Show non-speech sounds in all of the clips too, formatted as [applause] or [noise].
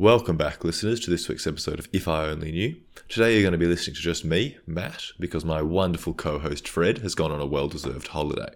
Welcome back, listeners, to this week's episode of If I Only Knew. Today you're going to be listening to just me, Matt, because my wonderful co host Fred has gone on a well deserved holiday.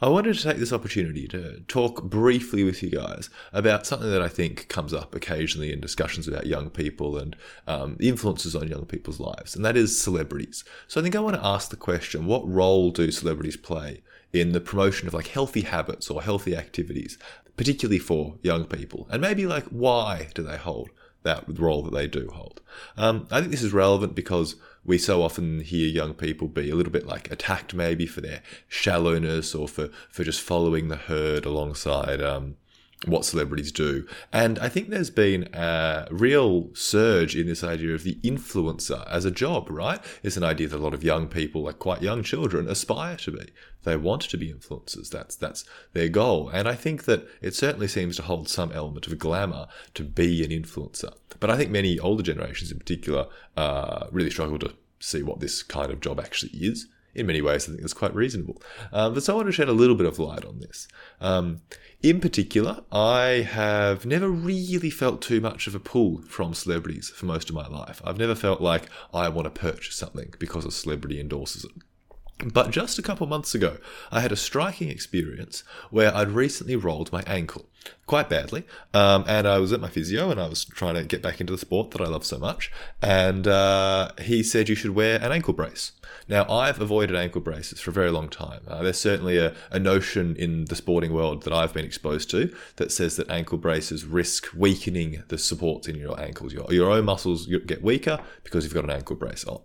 I wanted to take this opportunity to talk briefly with you guys about something that I think comes up occasionally in discussions about young people and um, influences on young people's lives, and that is celebrities. So I think I want to ask the question what role do celebrities play in the promotion of like healthy habits or healthy activities particularly for young people? And maybe like why do they hold that role that they do hold? Um, I think this is relevant because we so often hear young people be a little bit like attacked maybe for their shallowness or for, for just following the herd alongside um, what celebrities do. And I think there's been a real surge in this idea of the influencer as a job, right? It's an idea that a lot of young people, like quite young children, aspire to be. They want to be influencers. That's that's their goal. And I think that it certainly seems to hold some element of glamour to be an influencer. But I think many older generations in particular uh, really struggle to see what this kind of job actually is in many ways, I think it's quite reasonable. Um, but so I want to shed a little bit of light on this. Um, in particular, I have never really felt too much of a pull from celebrities for most of my life. I've never felt like I want to purchase something because a celebrity endorses it. But just a couple months ago, I had a striking experience where I'd recently rolled my ankle quite badly. Um, and I was at my physio and I was trying to get back into the sport that I love so much. And uh, he said you should wear an ankle brace. Now, I've avoided ankle braces for a very long time. Uh, there's certainly a, a, notion in the sporting world that I've been exposed to that says that ankle braces risk weakening the supports in your ankles. Your, your own muscles get weaker because you've got an ankle brace on.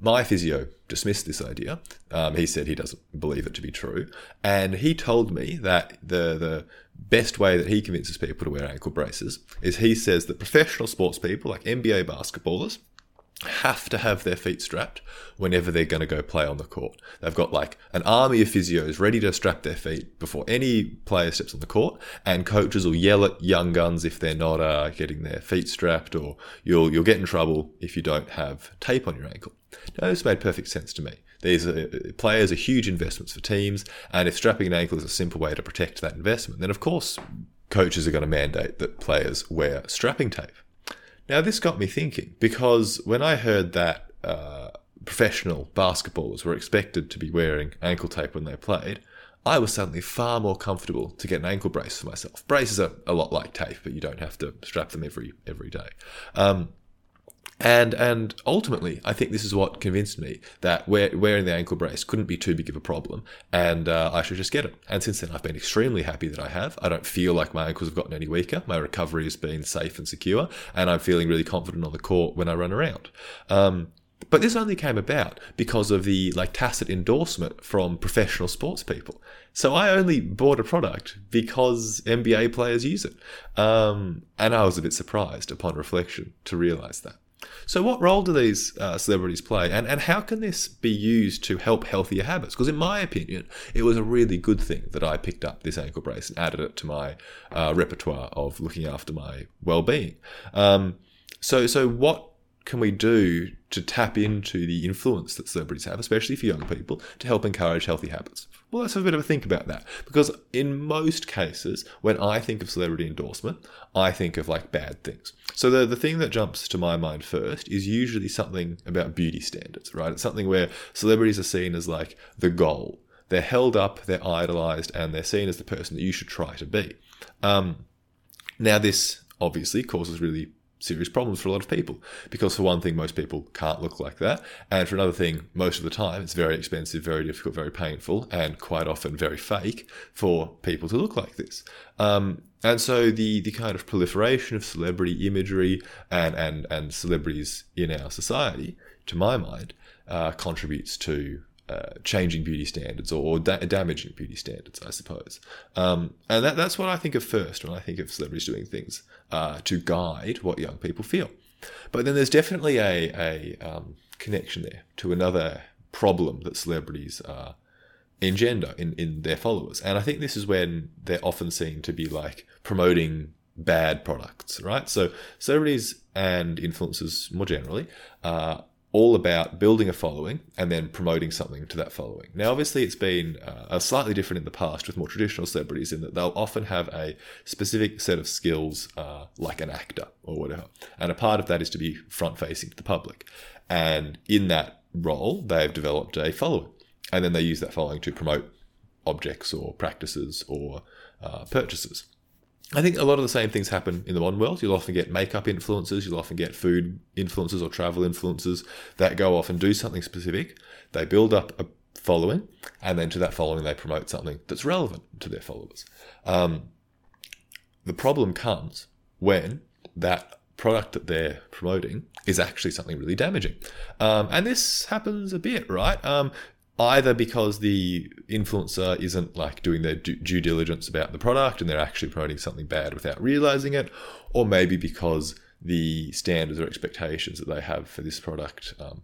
My physio dismissed this idea. Um, he said he doesn't believe it to be true, and he told me that the the best way that he convinces people to wear ankle braces is he says that professional sports people like NBA basketballers have to have their feet strapped whenever they're going to go play on the court. They've got like an army of physios ready to strap their feet before any player steps on the court, and coaches will yell at young guns if they're not uh, getting their feet strapped, or you'll you'll get in trouble if you don't have tape on your ankle. Now this made perfect sense to me. These are, players are huge investments for teams, and if strapping an ankle is a simple way to protect that investment, then of course coaches are going to mandate that players wear strapping tape. Now, this got me thinking because when I heard that uh, professional basketballers were expected to be wearing ankle tape when they played, I was suddenly far more comfortable to get an ankle brace for myself. Braces are a lot like tape, but you don't have to strap them every every day. Um, and and ultimately, I think this is what convinced me that wearing the ankle brace couldn't be too big of a problem, and uh, I should just get it. And since then, I've been extremely happy that I have. I don't feel like my ankles have gotten any weaker. My recovery has been safe and secure, and I'm feeling really confident on the court when I run around. Um, but this only came about because of the like tacit endorsement from professional sports people. So I only bought a product because NBA players use it, um, and I was a bit surprised upon reflection to realize that. So, what role do these uh, celebrities play, and, and how can this be used to help healthier habits? Because, in my opinion, it was a really good thing that I picked up this ankle brace and added it to my uh, repertoire of looking after my well being. Um, so, so what can we do to tap into the influence that celebrities have, especially for young people, to help encourage healthy habits? Well, let's have a bit of a think about that. Because in most cases, when I think of celebrity endorsement, I think of like bad things. So the, the thing that jumps to my mind first is usually something about beauty standards, right? It's something where celebrities are seen as like the goal. They're held up, they're idolized, and they're seen as the person that you should try to be. Um, now, this obviously causes really serious problems for a lot of people. Because for one thing, most people can't look like that. And for another thing, most of the time, it's very expensive, very difficult, very painful, and quite often very fake for people to look like this. Um, and so the, the kind of proliferation of celebrity imagery and, and, and celebrities in our society, to my mind, uh, contributes to uh, changing beauty standards or da- damaging beauty standards, I suppose. Um, and that, that's what I think of first when I think of celebrities doing things uh, to guide what young people feel. But then there's definitely a, a um, connection there to another problem that celebrities uh, engender in, in their followers. And I think this is when they're often seen to be like promoting bad products, right? So celebrities and influencers more generally uh, all about building a following and then promoting something to that following. Now, obviously, it's been uh, slightly different in the past with more traditional celebrities in that they'll often have a specific set of skills, uh, like an actor or whatever. And a part of that is to be front facing to the public. And in that role, they've developed a following. And then they use that following to promote objects or practices or uh, purchases. I think a lot of the same things happen in the modern world. You'll often get makeup influencers, you'll often get food influencers or travel influencers that go off and do something specific. They build up a following, and then to that following, they promote something that's relevant to their followers. Um, the problem comes when that product that they're promoting is actually something really damaging. Um, and this happens a bit, right? Um, either because the influencer isn't like doing their due diligence about the product and they're actually promoting something bad without realizing it, or maybe because the standards or expectations that they have for this product um,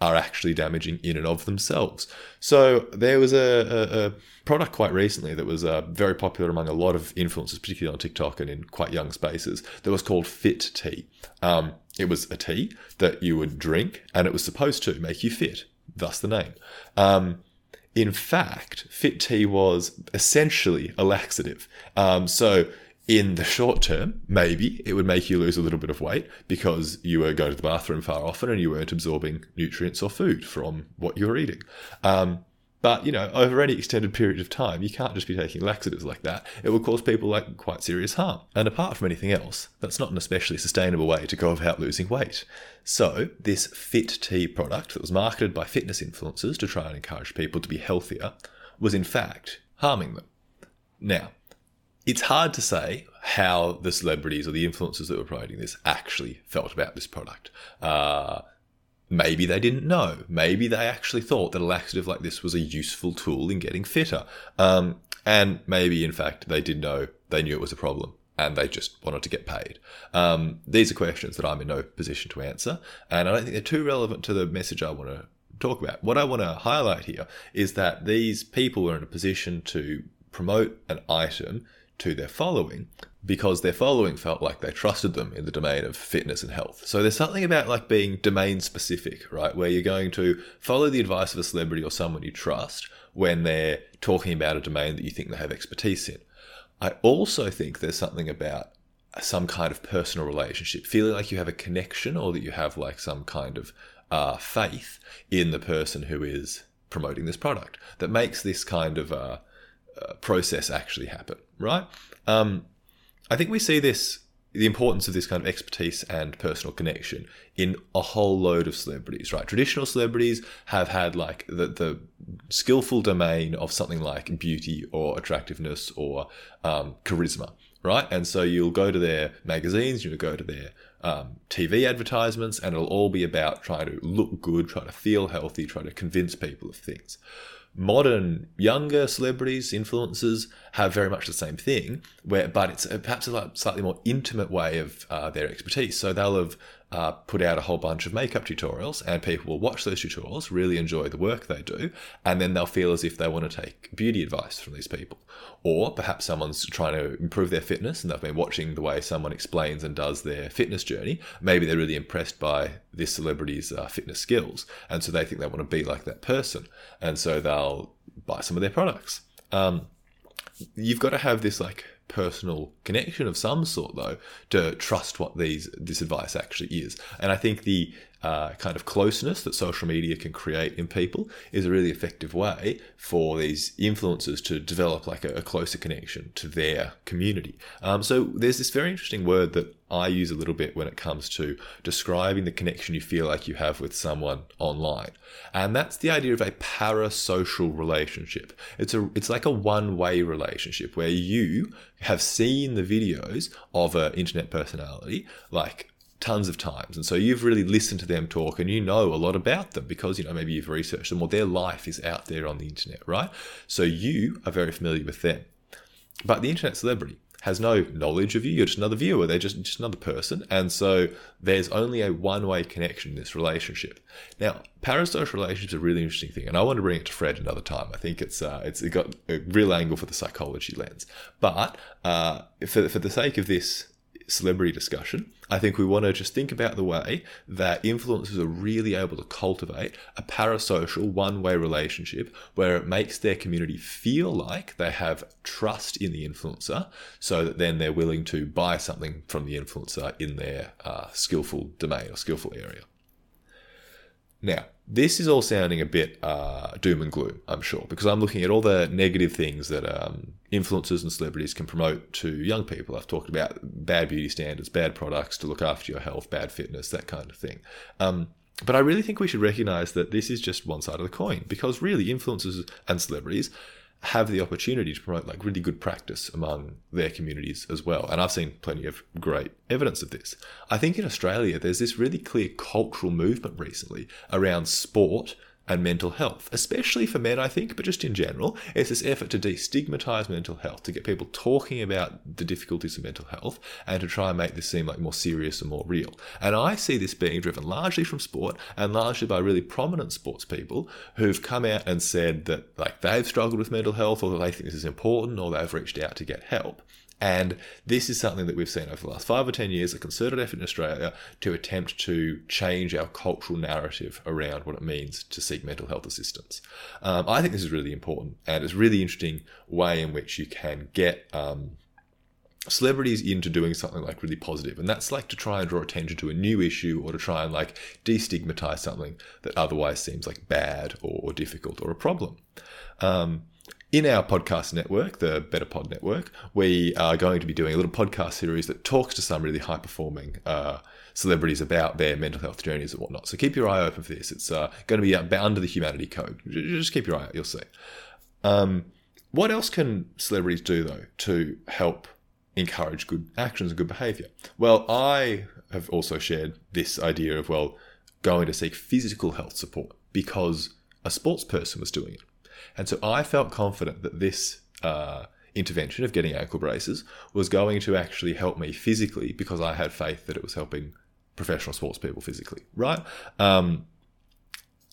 are actually damaging in and of themselves. So there was a, a, a product quite recently that was uh, very popular among a lot of influencers, particularly on TikTok and in quite young spaces, that was called Fit Tea. Um, it was a tea that you would drink and it was supposed to make you fit thus the name. Um, in fact, Fit Tea was essentially a laxative. Um, so, in the short term, maybe it would make you lose a little bit of weight because you were going to the bathroom far often and you weren't absorbing nutrients or food from what you were eating. Um, but you know, over any extended period of time, you can't just be taking laxatives like that. It will cause people like quite serious harm. And apart from anything else, that's not an especially sustainable way to go about losing weight. So this Fit Tea product that was marketed by fitness influencers to try and encourage people to be healthier was in fact harming them. Now, it's hard to say how the celebrities or the influencers that were promoting this actually felt about this product. Uh, Maybe they didn't know. Maybe they actually thought that a laxative like this was a useful tool in getting fitter. Um, and maybe, in fact, they did know, they knew it was a problem and they just wanted to get paid. Um, these are questions that I'm in no position to answer. And I don't think they're too relevant to the message I want to talk about. What I want to highlight here is that these people were in a position to promote an item to their following because their following felt like they trusted them in the domain of fitness and health. So there's something about like being domain specific, right? Where you're going to follow the advice of a celebrity or someone you trust when they're talking about a domain that you think they have expertise in. I also think there's something about some kind of personal relationship, feeling like you have a connection or that you have like some kind of uh, faith in the person who is promoting this product that makes this kind of uh, uh, process actually happen, right? Um, I think we see this the importance of this kind of expertise and personal connection in a whole load of celebrities, right? Traditional celebrities have had like the, the skillful domain of something like beauty or attractiveness or um, charisma, right? And so you'll go to their magazines, you'll go to their um, TV advertisements, and it'll all be about trying to look good, trying to feel healthy, trying to convince people of things modern younger celebrities influencers have very much the same thing where but it's perhaps a slightly more intimate way of uh, their expertise. So they'll have uh, put out a whole bunch of makeup tutorials, and people will watch those tutorials, really enjoy the work they do, and then they'll feel as if they want to take beauty advice from these people. Or perhaps someone's trying to improve their fitness and they've been watching the way someone explains and does their fitness journey. Maybe they're really impressed by this celebrity's uh, fitness skills, and so they think they want to be like that person, and so they'll buy some of their products. Um, you've got to have this like personal connection of some sort though to trust what these this advice actually is. And i think the uh, kind of closeness that social media can create in people is a really effective way for these influencers to develop like a, a closer connection to their community. Um, so there's this very interesting word that I use a little bit when it comes to describing the connection you feel like you have with someone online. And that's the idea of a parasocial relationship. It's a it's like a one-way relationship where you have seen the videos of an internet personality like tons of times. And so you've really listened to them talk and you know a lot about them because, you know, maybe you've researched them or their life is out there on the internet, right? So you are very familiar with them. But the internet celebrity has no knowledge of you. You're just another viewer. They're just, just another person. And so there's only a one way connection in this relationship. Now, parasocial relationships are a really interesting thing. And I want to bring it to Fred another time. I think it's, uh, it's got a real angle for the psychology lens. But uh, for, for the sake of this celebrity discussion, I think we want to just think about the way that influencers are really able to cultivate a parasocial one way relationship where it makes their community feel like they have trust in the influencer so that then they're willing to buy something from the influencer in their uh, skillful domain or skillful area. Now, this is all sounding a bit uh, doom and gloom, I'm sure, because I'm looking at all the negative things that um, influencers and celebrities can promote to young people. I've talked about bad beauty standards, bad products to look after your health, bad fitness, that kind of thing. Um, but I really think we should recognize that this is just one side of the coin because really influencers and celebrities have the opportunity to promote like really good practice among their communities as well. And I've seen plenty of great evidence of this. I think in Australia, there's this really clear cultural movement recently around sport and mental health, especially for men, I think, but just in general. It's this effort to destigmatize mental health, to get people talking about the difficulties of mental health, and to try and make this seem like more serious and more real. And I see this being driven largely from sport and largely by really prominent sports people who've come out and said that like they've struggled with mental health or that they think this is important or they've reached out to get help. And this is something that we've seen over the last five or 10 years a concerted effort in Australia to attempt to change our cultural narrative around what it means to seek mental health assistance. Um, I think this is really important, and it's a really interesting way in which you can get. Um, celebrities into doing something like really positive and that's like to try and draw attention to a new issue or to try and like destigmatize something that otherwise seems like bad or, or difficult or a problem um, in our podcast network, the Better Pod Network, we are going to be doing a little podcast series that talks to some really high performing uh, celebrities about their mental health journeys and whatnot. So keep your eye open for this. It's uh, going to be under the Humanity Code. Just keep your eye out, you'll see. Um, what else can celebrities do, though, to help encourage good actions and good behavior? Well, I have also shared this idea of, well, going to seek physical health support because a sports person was doing it. And so I felt confident that this uh, intervention of getting ankle braces was going to actually help me physically because I had faith that it was helping professional sports people physically, right? Um,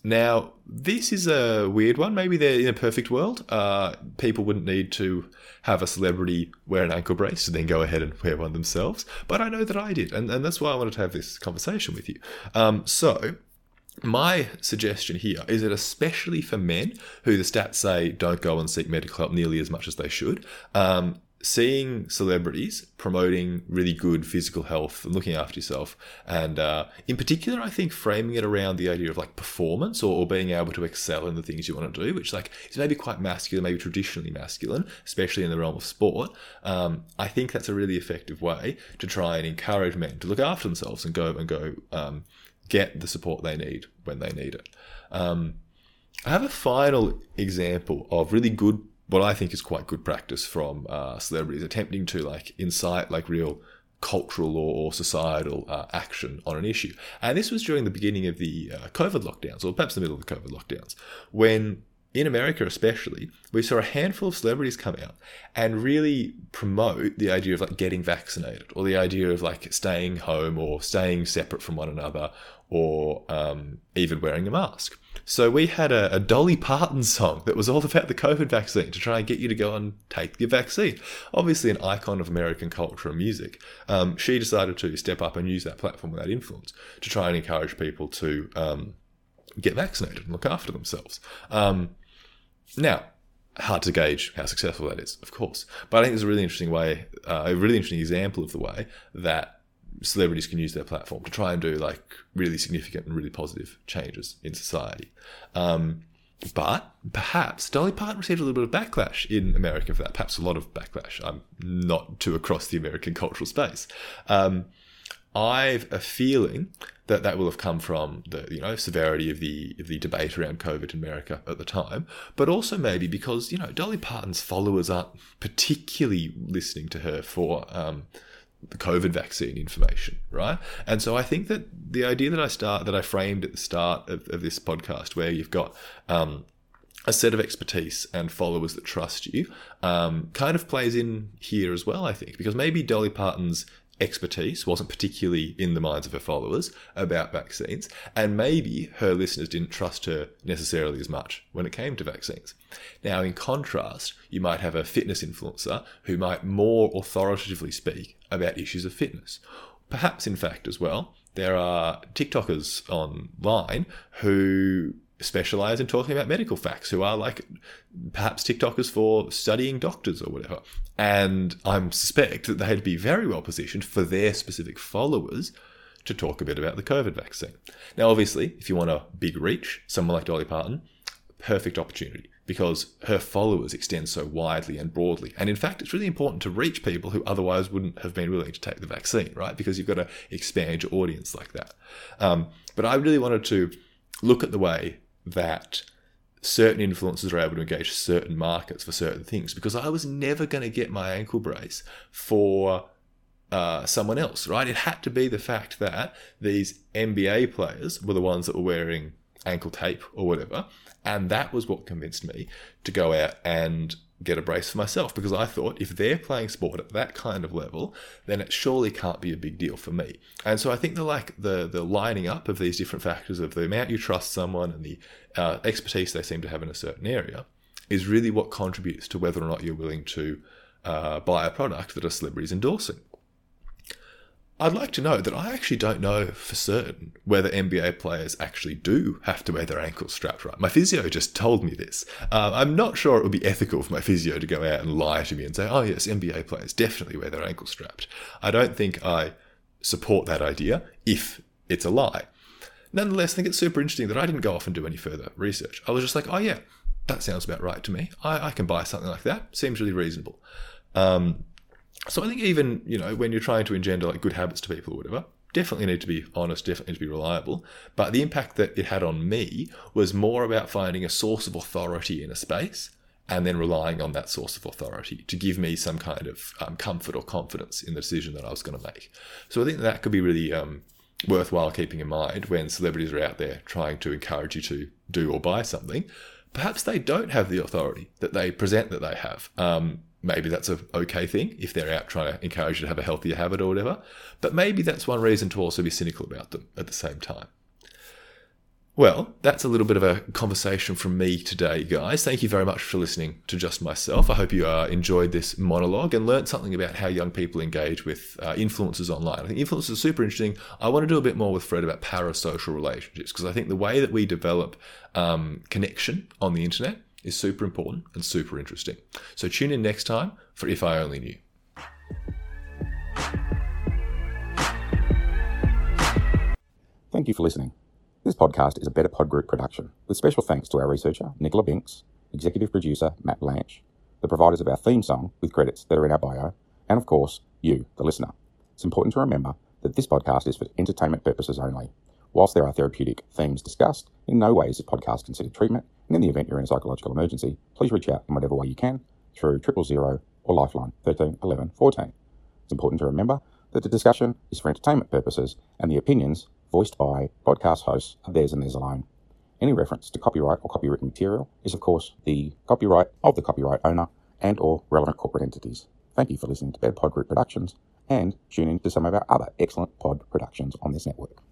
now, this is a weird one. Maybe they're in a perfect world. Uh, people wouldn't need to have a celebrity wear an ankle brace and then go ahead and wear one themselves. But I know that I did. And, and that's why I wanted to have this conversation with you. Um, so, my suggestion here is that, especially for men who the stats say don't go and seek medical help nearly as much as they should, um, seeing celebrities promoting really good physical health and looking after yourself, and uh, in particular, I think framing it around the idea of like performance or, or, being able to excel in the things you want to do, which like is maybe quite masculine, maybe traditionally masculine, especially in the realm of sport. Um, I think that's a really effective way to try and encourage men to look after themselves and go and go. Um, get the support they need when they need it. Um, I have a final example of really good, what I think is quite good practice from uh, celebrities attempting to like incite like real cultural or, societal uh, action on an issue. And this was during the beginning of the uh, COVID lockdowns, or perhaps the middle of the COVID lockdowns, when in America especially, we saw a handful of celebrities come out and really promote the idea of like getting vaccinated or the idea of like staying home or staying separate from one another or um, even wearing a mask. So we had a, a, Dolly Parton song that was all about the COVID vaccine to try and get you to go and take your vaccine. Obviously, an icon of American culture and music. Um, she decided to step up and use that platform and that influence to try and encourage people to um, get vaccinated and look after themselves. Um, now, hard to gauge how successful that is, of course. But I think there's a really interesting way, uh, a really interesting example of the way that celebrities can use their platform to try and do like really significant and really positive changes in society. Um, but perhaps Dolly Parton received a little bit of backlash in America for that. Perhaps a lot of backlash. I'm not too across the American [laughs] cultural space. Um, I've a feeling that that will have come from the you know severity of the of the debate around COVID in America at the time, but also maybe because you know Dolly Parton's followers aren't particularly listening to her for um, the COVID vaccine information, right? And so I think that the idea that I start that I framed at the start of, of this podcast, where you've got um, a set of expertise and followers that trust you, um, kind of plays in here as well. I think because maybe Dolly Parton's expertise wasn't particularly in the minds of her followers about vaccines, and maybe her listeners didn't trust her necessarily as much when it came to vaccines. Now, in contrast, you might have a fitness influencer who might more authoritatively speak about issues of fitness. Perhaps, in fact, as well, there are TikTokers online who specialize in talking about medical facts, who are like perhaps TikTokers for studying doctors or whatever. And I suspect that they'd be very well positioned for their specific followers to talk a bit about the COVID vaccine. Now, obviously, if you want a big reach, someone like Dolly Parton, perfect opportunity because her followers extend so widely and broadly. And in fact, it's really important to reach people who otherwise wouldn't have been willing to take the vaccine, right? Because you've got to expand your audience like that. Um, but I really wanted to look at the way that certain influencers are able to engage certain markets for certain things because I was never going to get my ankle brace for uh, someone else, right? It had to be the fact that these NBA players were the ones that were wearing ankle tape or whatever. And that was what convinced me to go out and get a brace for myself because I thought if they're playing sport at that kind of level, then it surely can't be a big deal for me. And so I think the like the the lining up of these different factors of the amount you trust someone and the uh, expertise they seem to have in a certain area is really what contributes to whether or not you're willing to uh, buy a product that a celebrity is endorsing. I'd like to know that I actually don't know for certain whether NBA players actually do have to wear their ankles strapped right. My physio just told me this. Uh, I'm not sure it would be ethical for my physio to go out and lie to me and say, oh, yes, NBA players definitely wear their ankles strapped. I don't think I support that idea if it's a lie. Nonetheless, I think it's super interesting that I didn't go off and do any further research. I was just like, oh, yeah, that sounds about right to me. I, I can buy something like that. Seems really reasonable. Um, so I think even you know when you're trying to engender like good habits to people or whatever, definitely need to be honest, definitely need to be reliable. But the impact that it had on me was more about finding a source of authority in a space and then relying on that source of authority to give me some kind of um, comfort or confidence in the decision that I was going to make. So I think that could be really um, worthwhile keeping in mind when celebrities are out there trying to encourage you to do or buy something. Perhaps they don't have the authority that they present that they have. Um, maybe that's a okay thing if they're out trying to encourage you to have a healthier habit or whatever. But maybe that's one reason to also be cynical about them at the same time. Well, that's a little bit of a conversation from me today, guys. Thank you very much for listening to Just Myself. I hope you uh, enjoyed this monologue and learned something about how young people engage with uh, influencers online. I think influencers are super interesting. I want to do a bit more with Fred about parasocial relationships because I think the way that we develop um, connection on the internet is super important and super interesting. So tune in next time for If I Only Knew. Thank you for listening. This podcast is a Better Pod Group production, with special thanks to our researcher, Nicola Binks, executive producer, Matt Blanche, the providers of our theme song, with credits that are in our bio, and of course, you, the listener. It's important to remember that this podcast is for entertainment purposes only. Whilst there are therapeutic themes discussed, in no way is this podcast considered treatment, and in the event you're in a psychological emergency, please reach out in whatever way you can through triple zero or Lifeline 13 11 14. It's important to remember that the discussion is for entertainment purposes and the opinions voiced by podcast hosts are theirs and theirs alone. Any reference to copyright or copywritten material is, of course, the copyright of the copyright owner and or relevant corporate entities. Thank you for listening to Better Pod Group Productions and tune in to some of our other excellent pod productions on this network.